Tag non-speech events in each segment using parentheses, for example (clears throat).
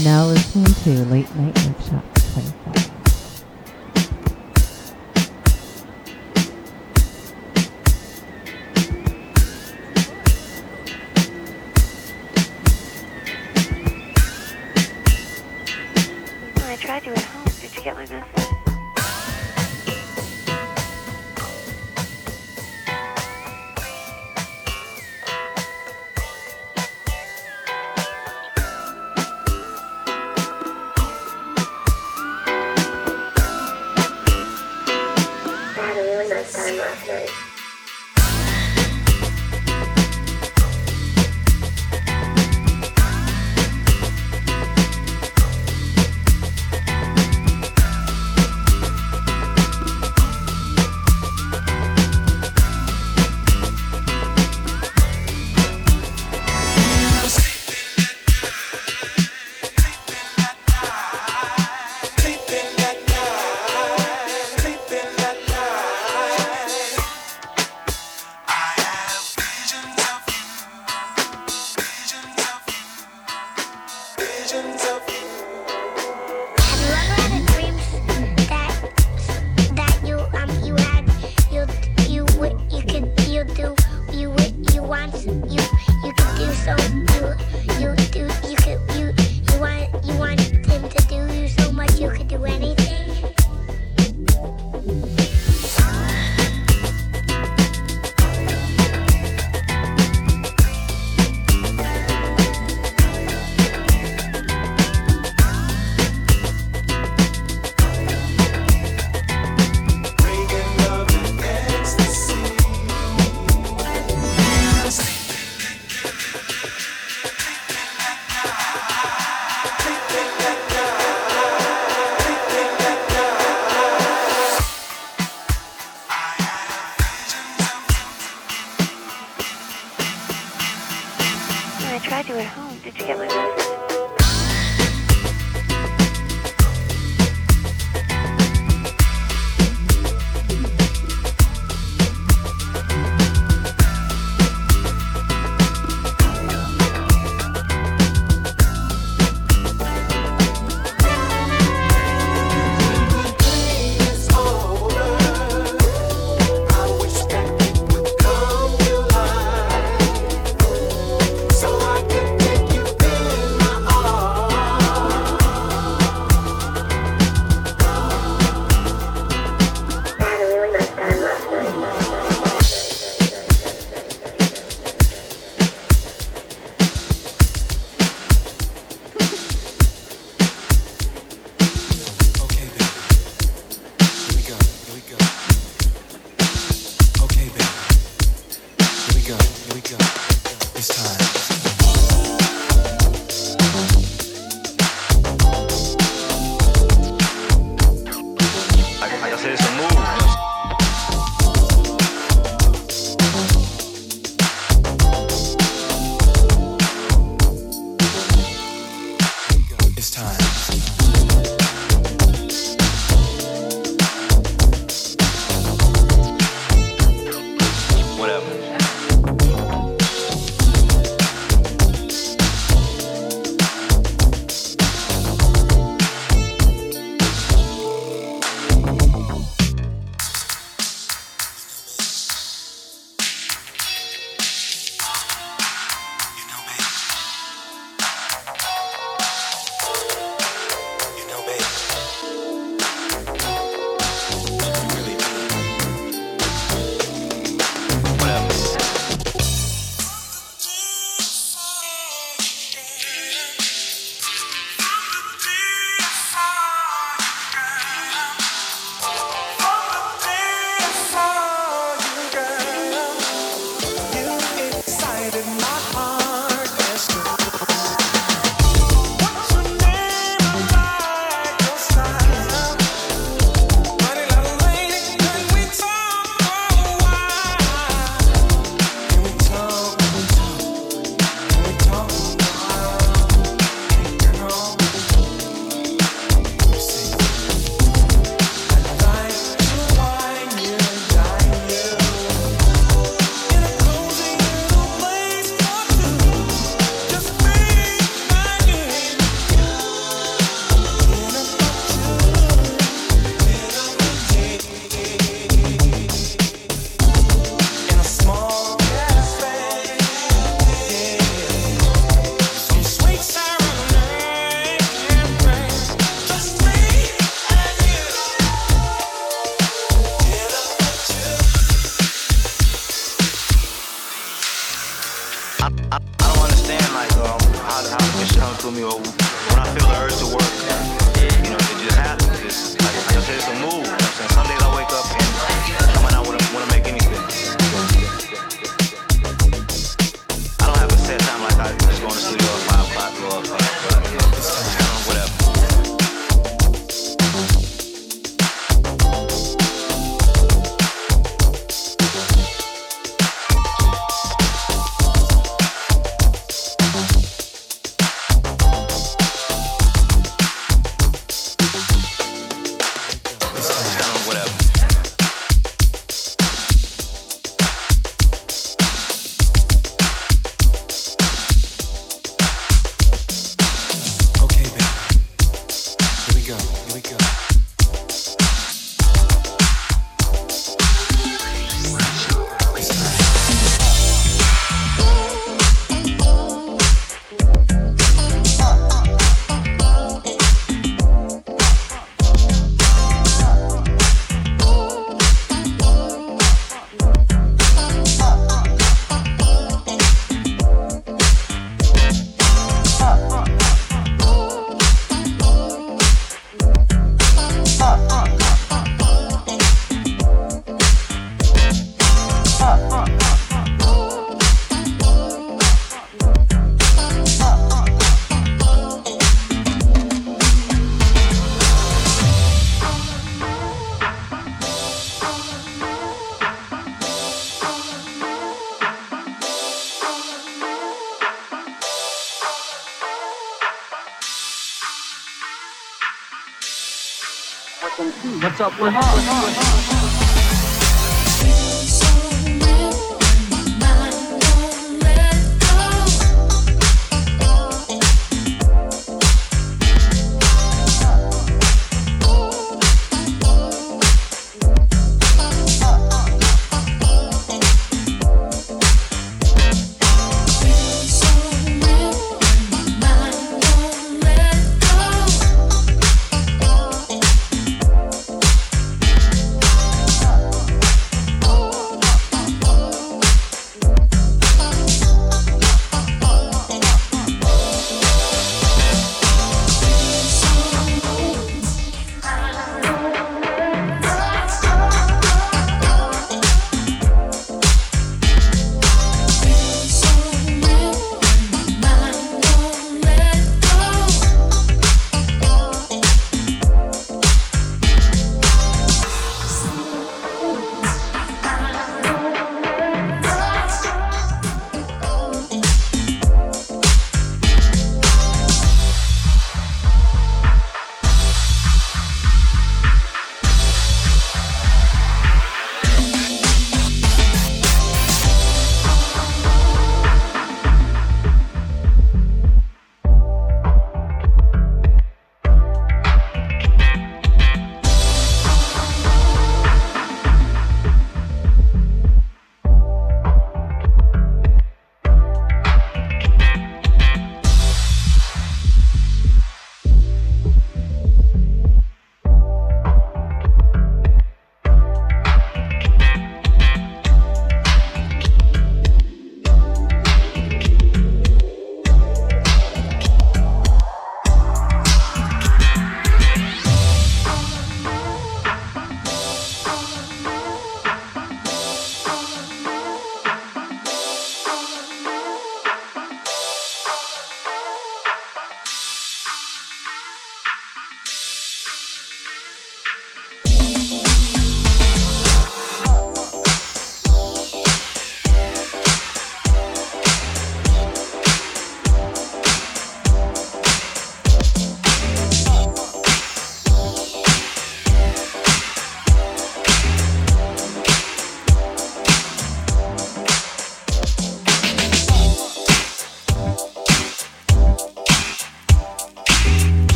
are now listening to Late Night Workshop 25. Up with her?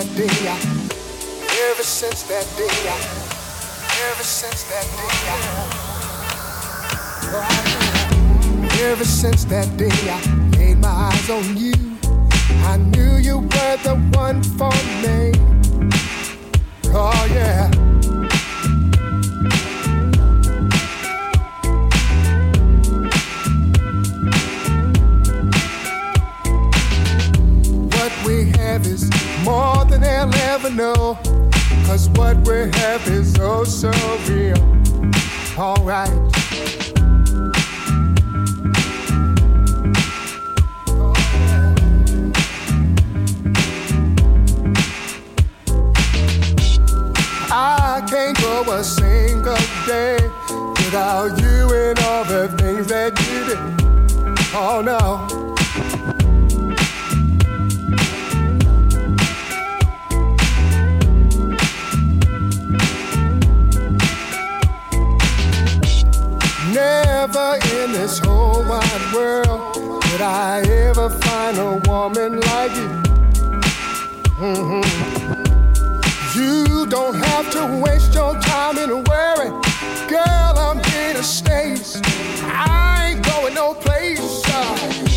That day, ever since that day, ever since that day, oh, I, ever since that day, I laid my eyes on you. I knew you were the one for me. Woman like you. Mm-hmm. You don't have to waste your time in worry. Girl, I'm here to stay. I ain't going no place.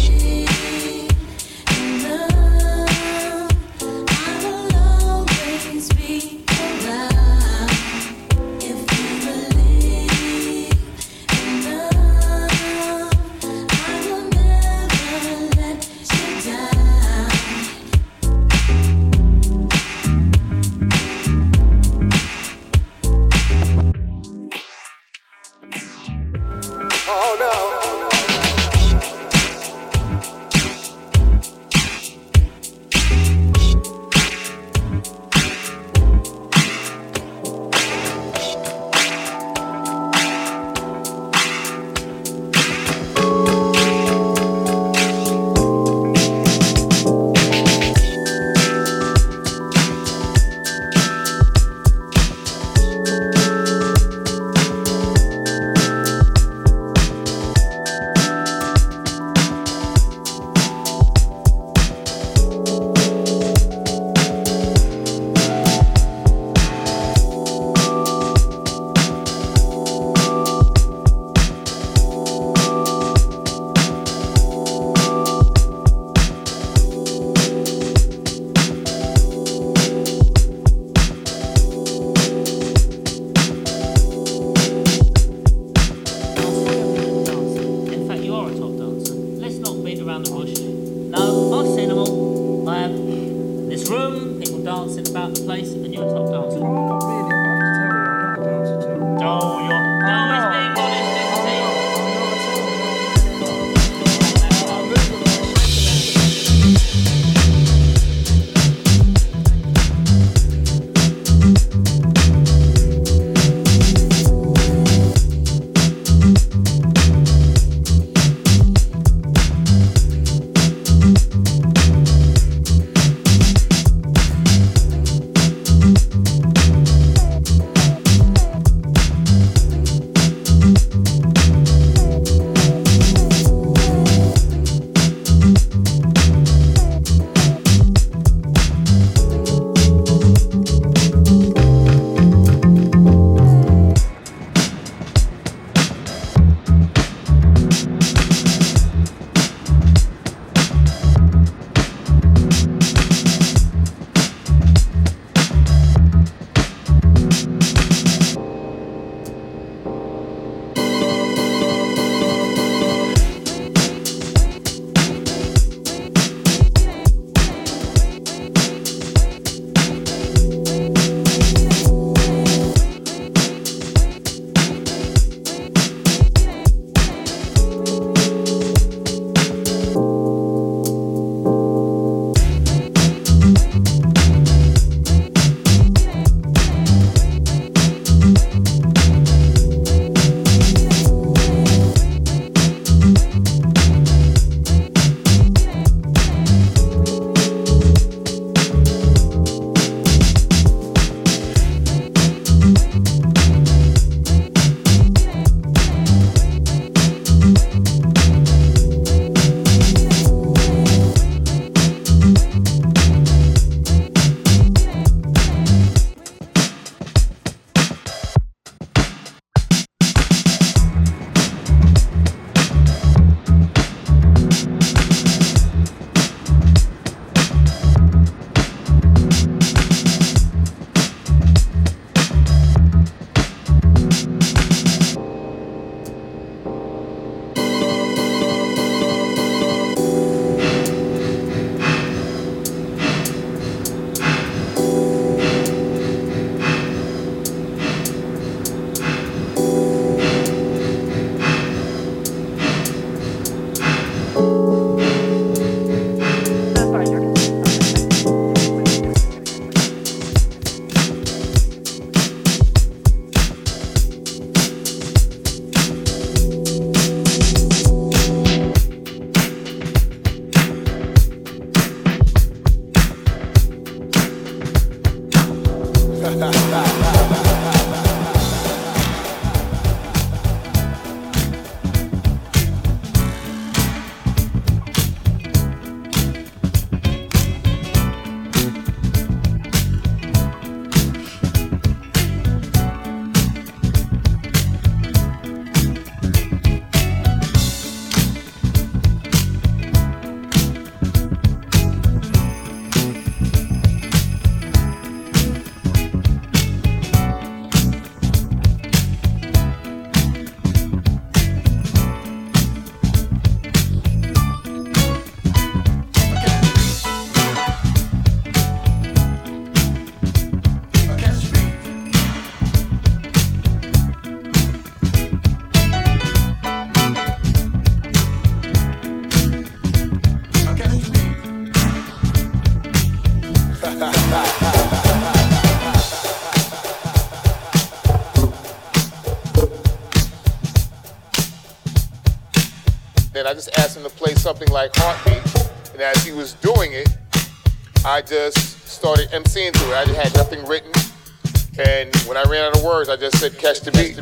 something like Heartbeat. And as he was doing it, I just started emceeing to it. I just had nothing written. And when I ran out of words, I just said, catch the beat.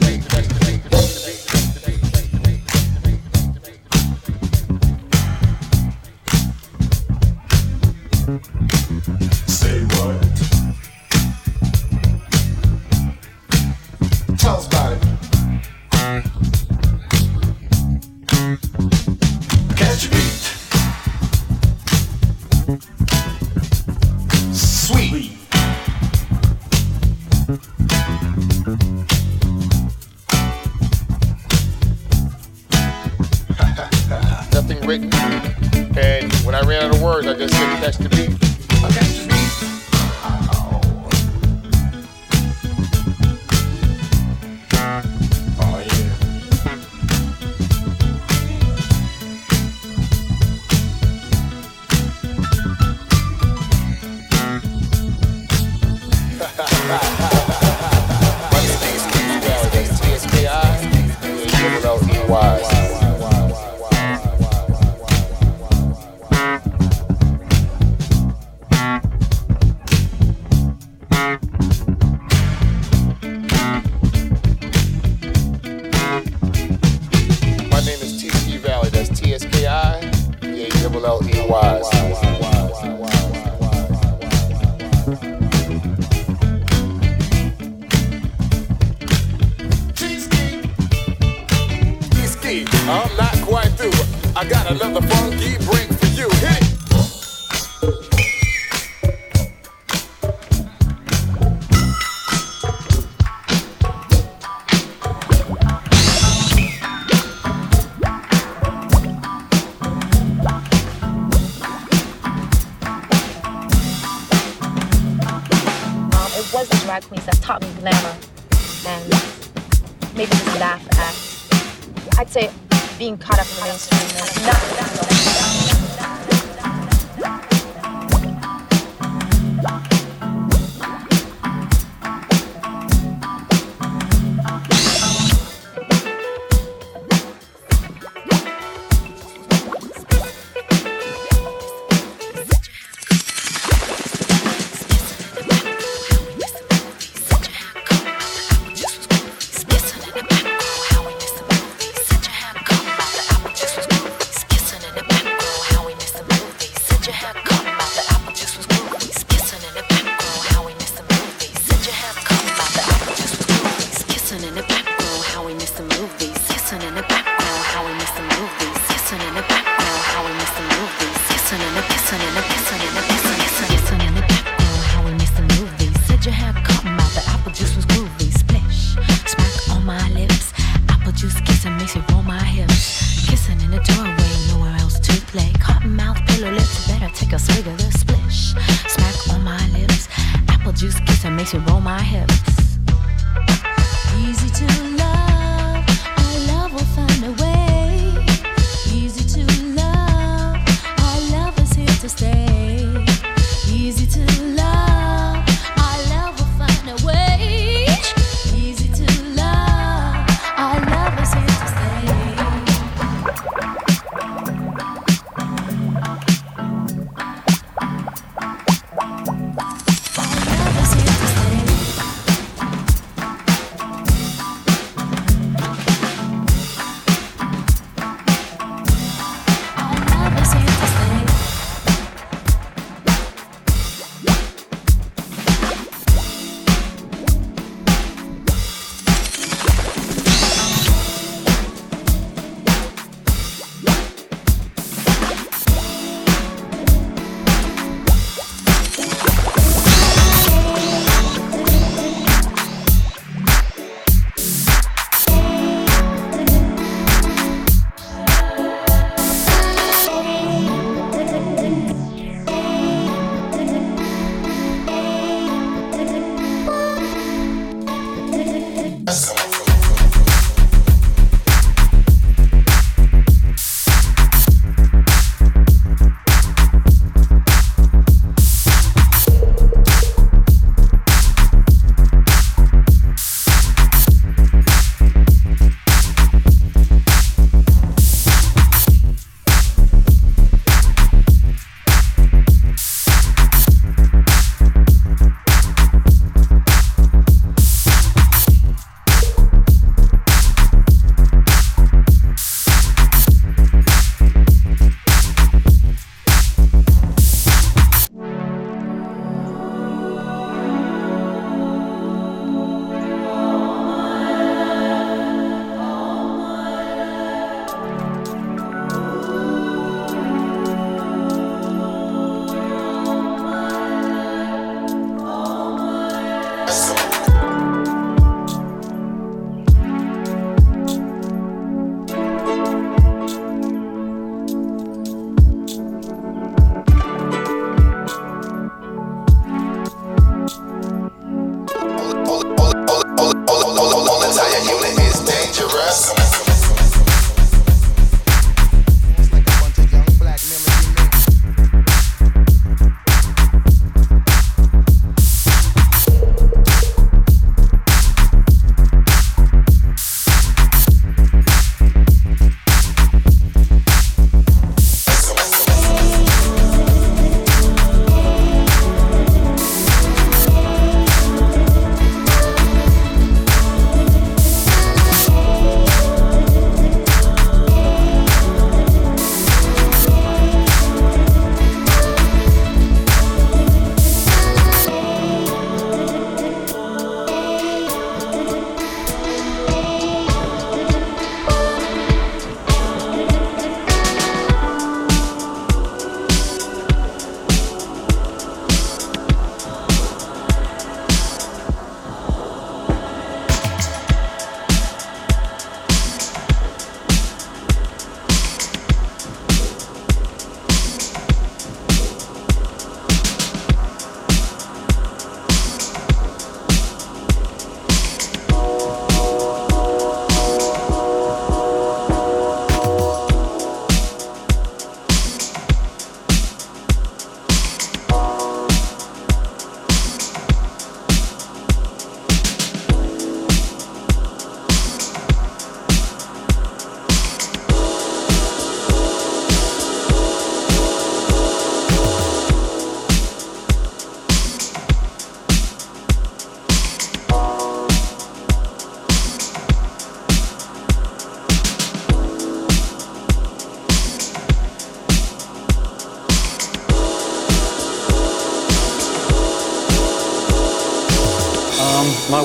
Yes.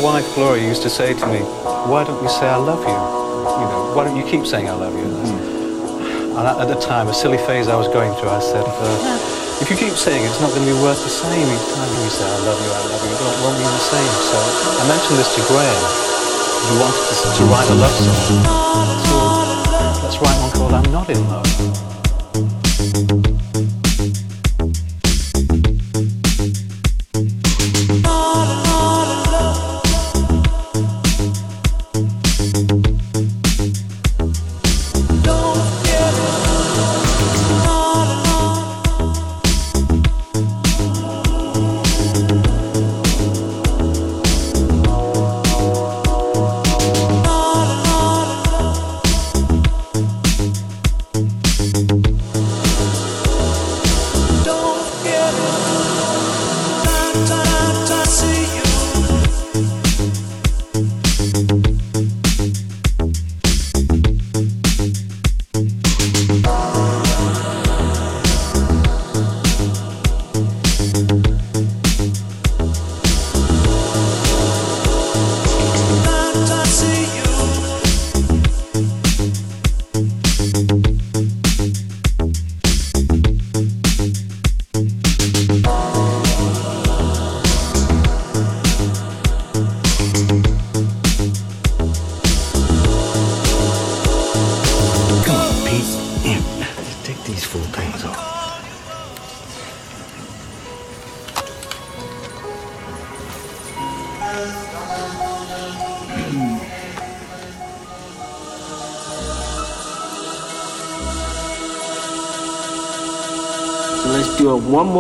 Wife Gloria used to say to me, "Why don't you say I love you? You know, why don't you keep saying I love you?" And at at the time, a silly phase I was going through, I said, uh, "If you keep saying it, it's not going to be worth the same each time you say I love you, I love you. It won't- won't mean the same." So I mentioned this to Graham. He wanted to, to write a love song. So let's write one called "I'm Not in Love."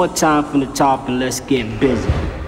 More time from the top and let's get busy.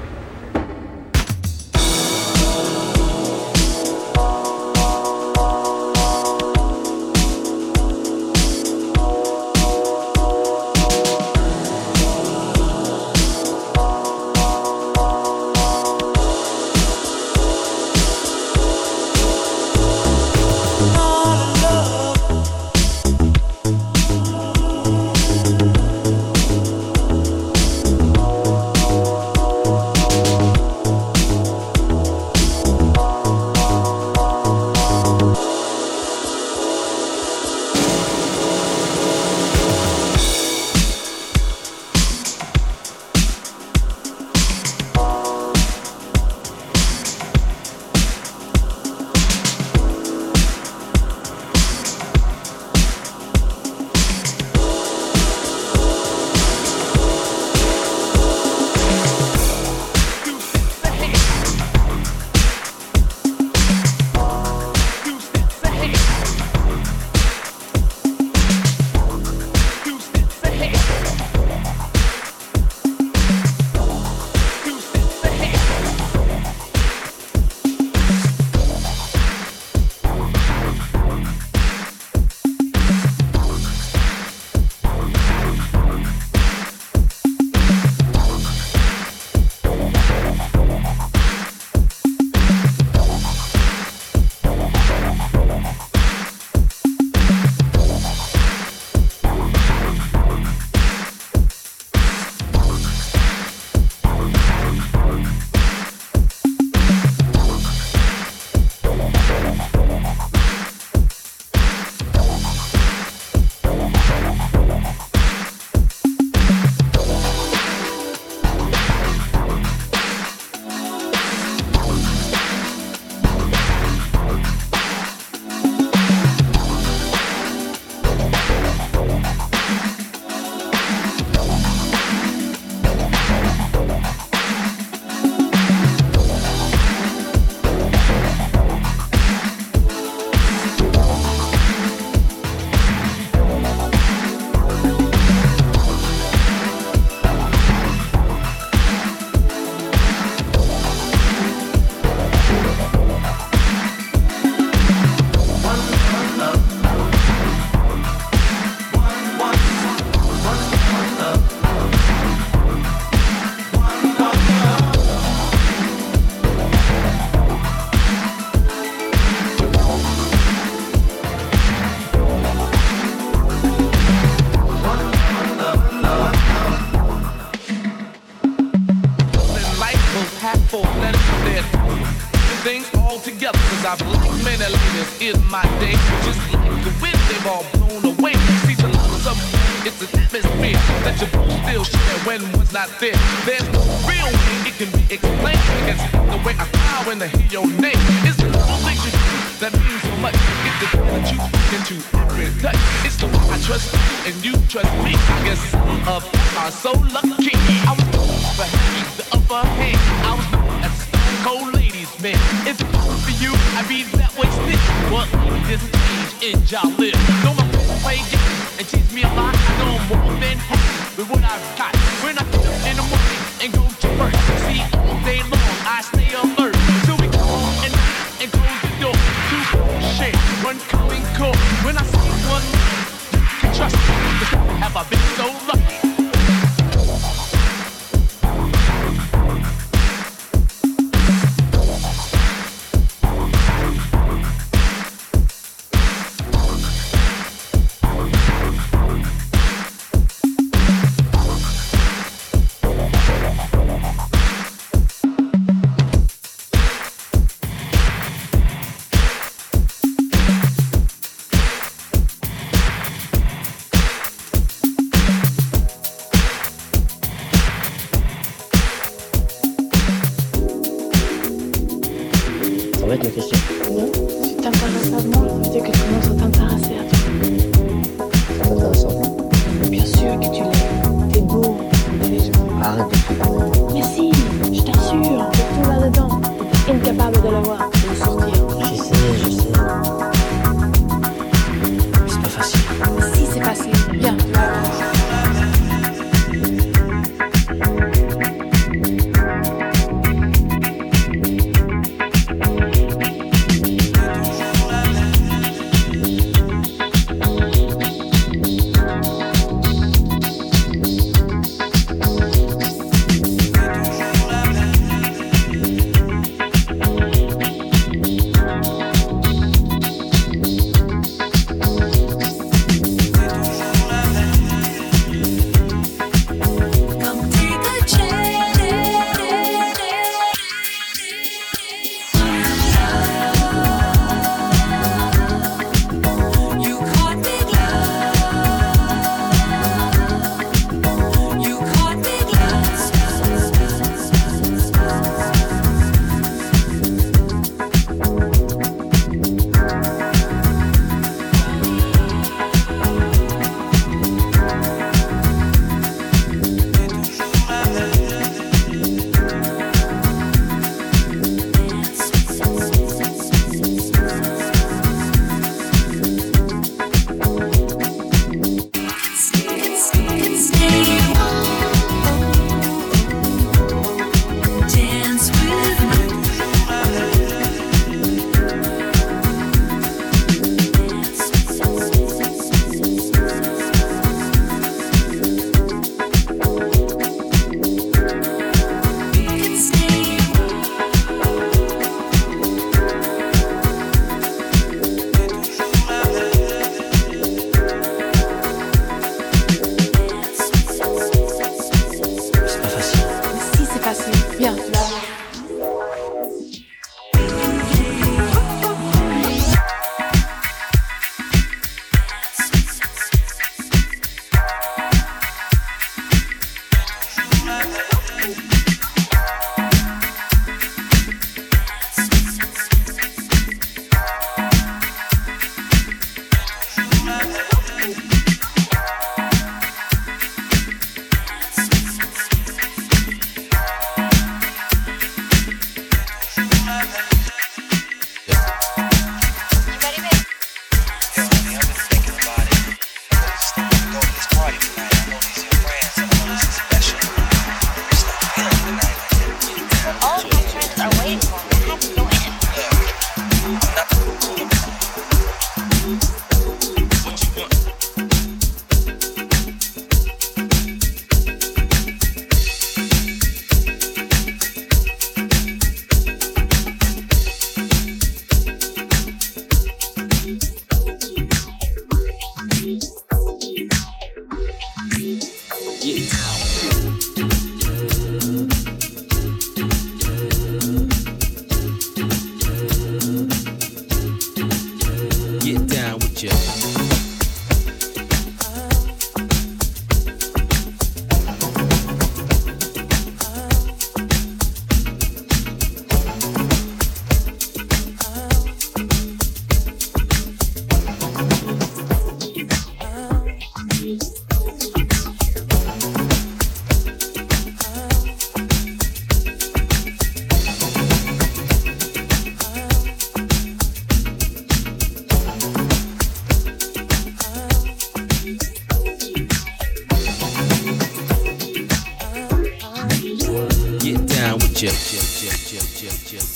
give my edge I live. No my can play games and teach me a lot. I know I'm more than happy with what I've got. When I get up in the morning and go to work, see all day long I stay alert. So we go home at and close the door. Two shit, one coming call. When I see one, you can trust me. Have I been so lucky?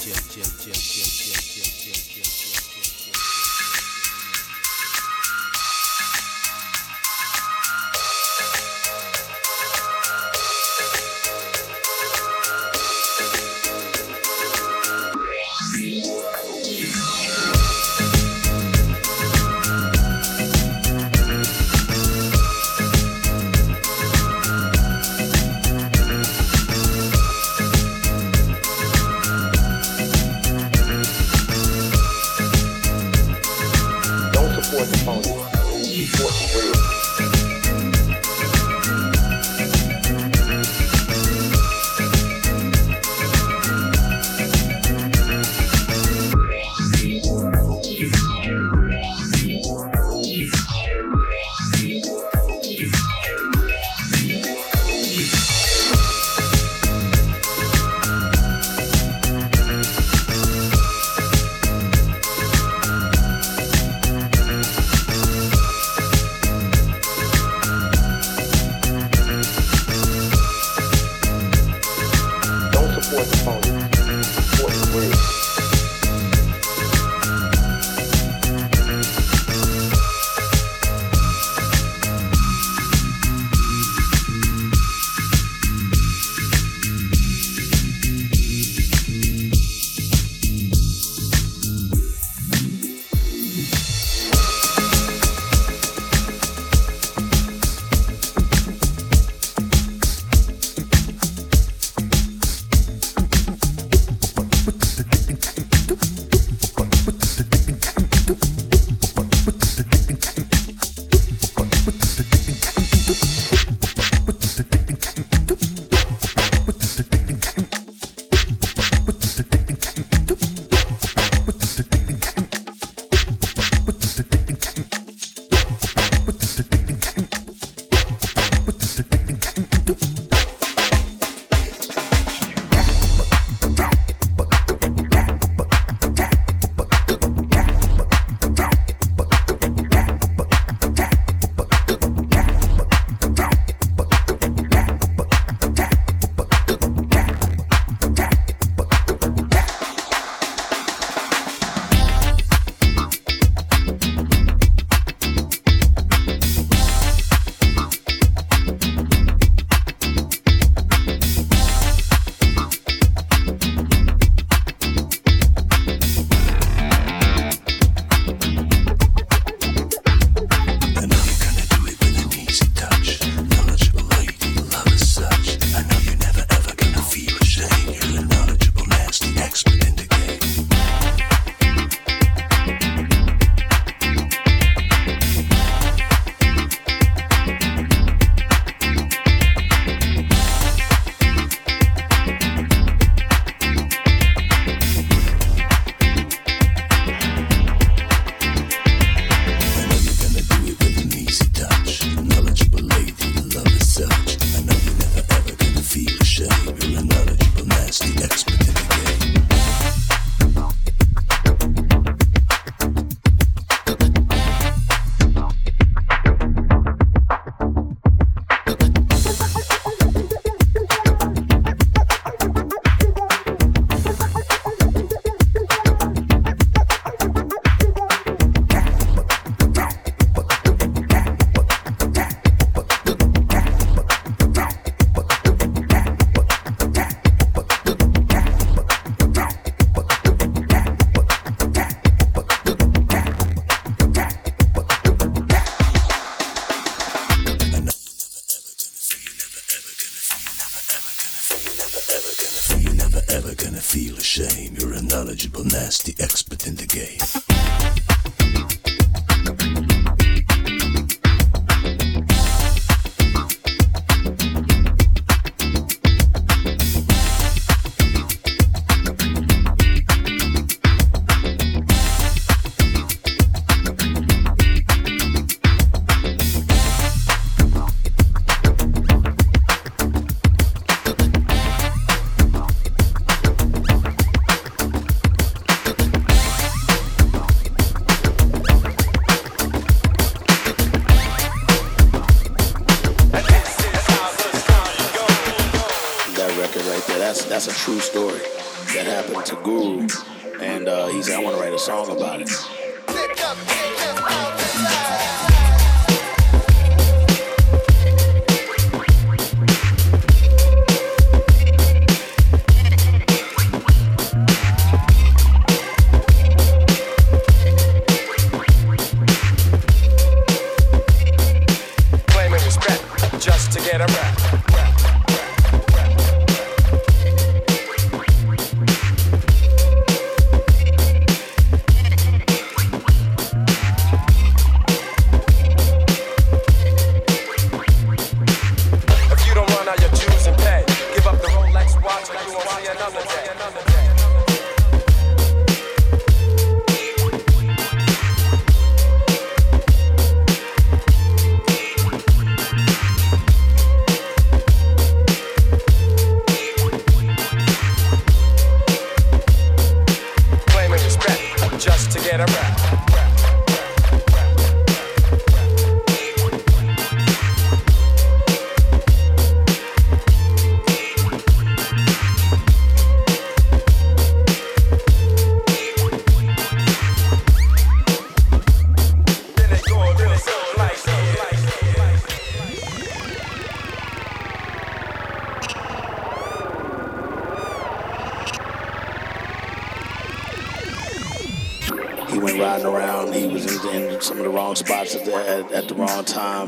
chill, chill, chill, chill, chill, chill, chill, chill.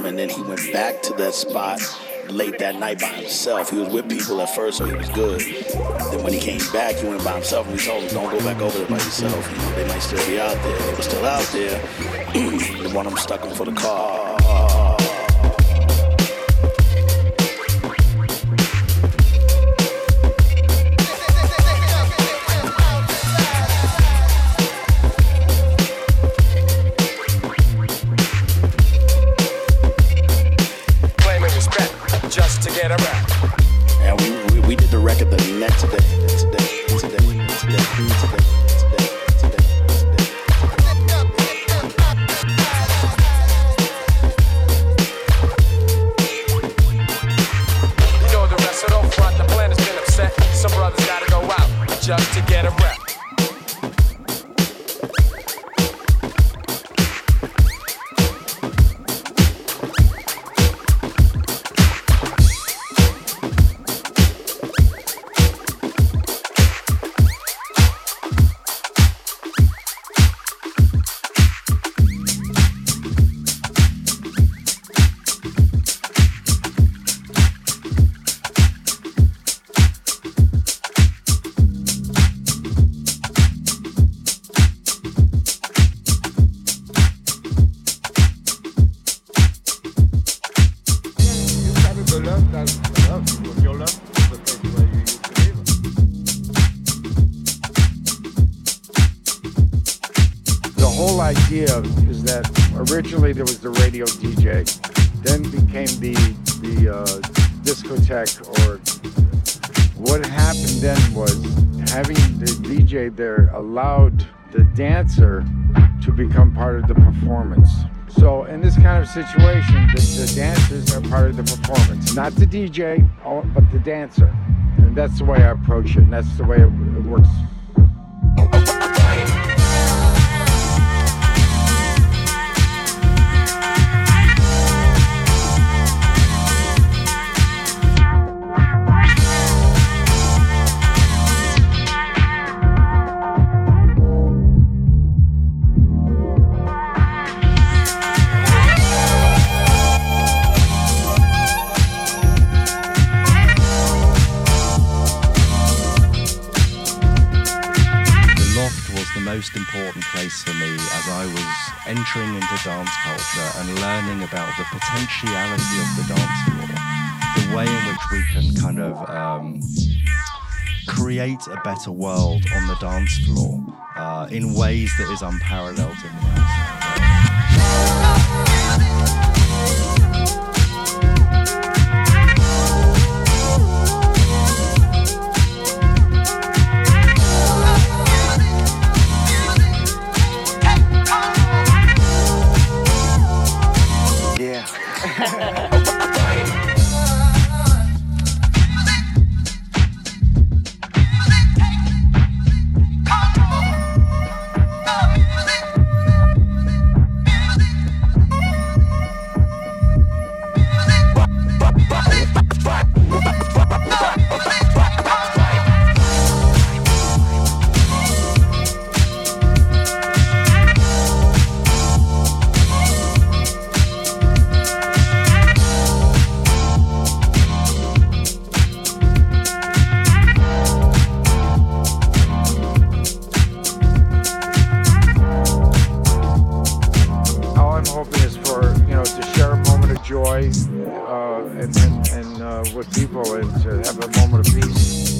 And then he went back to that spot late that night by himself. He was with people at first, so he was good. Then when he came back, he went by himself, and we told him, "Don't go back over there by yourself. You know, they might still be out there. They were still out there. the (clears throat) one of them stuck him for the car. Dancer to become part of the performance. So in this kind of situation, the, the dancers are part of the performance, not the DJ, but the dancer. And that's the way I approach it, and that's the way it, it works. Of um, create a better world on the dance floor uh, in ways that is unparalleled in the dance. place uh, and, and, and uh, with people and to have a moment of peace.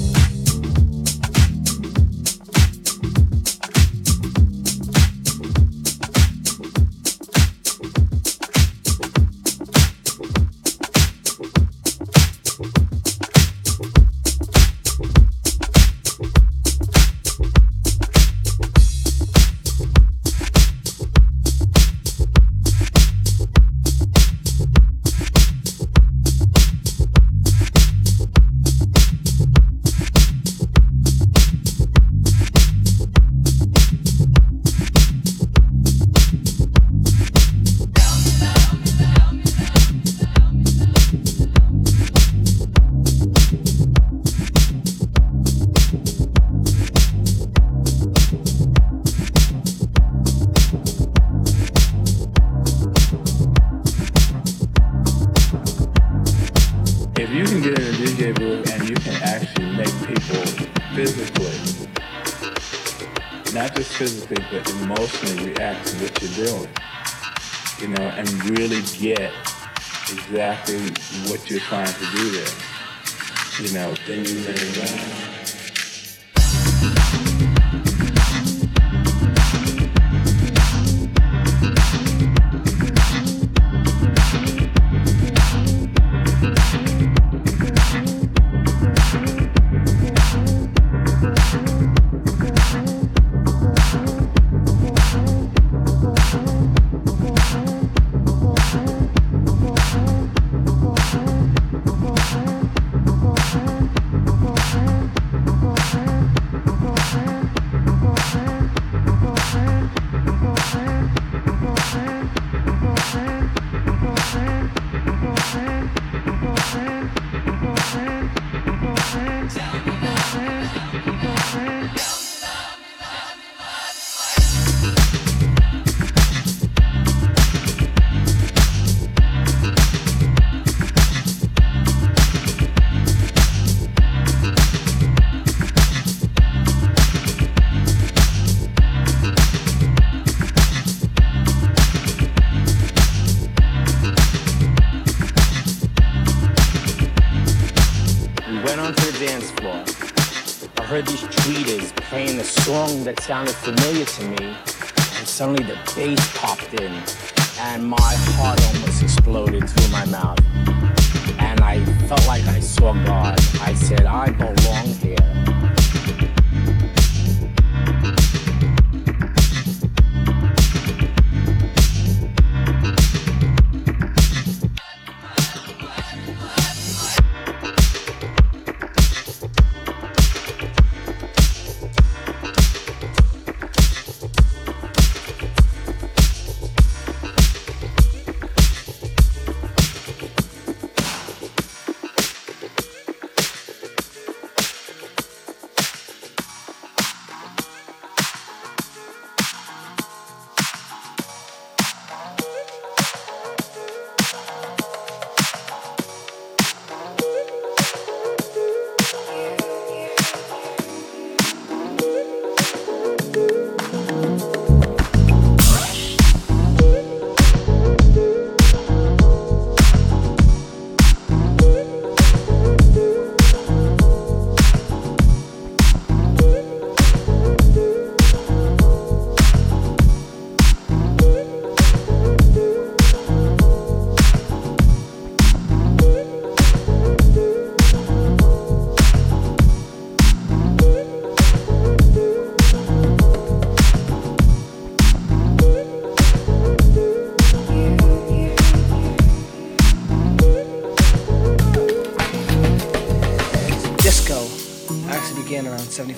Then you say back. that sounded familiar to me, and suddenly the bass popped in, and my heart almost exploded through my mouth. And I felt like I saw God. I said, I belong here.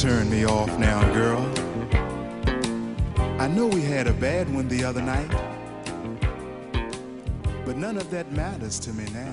turn me off now, girl. I know we had a bad one the other night, but none of that matters to me now.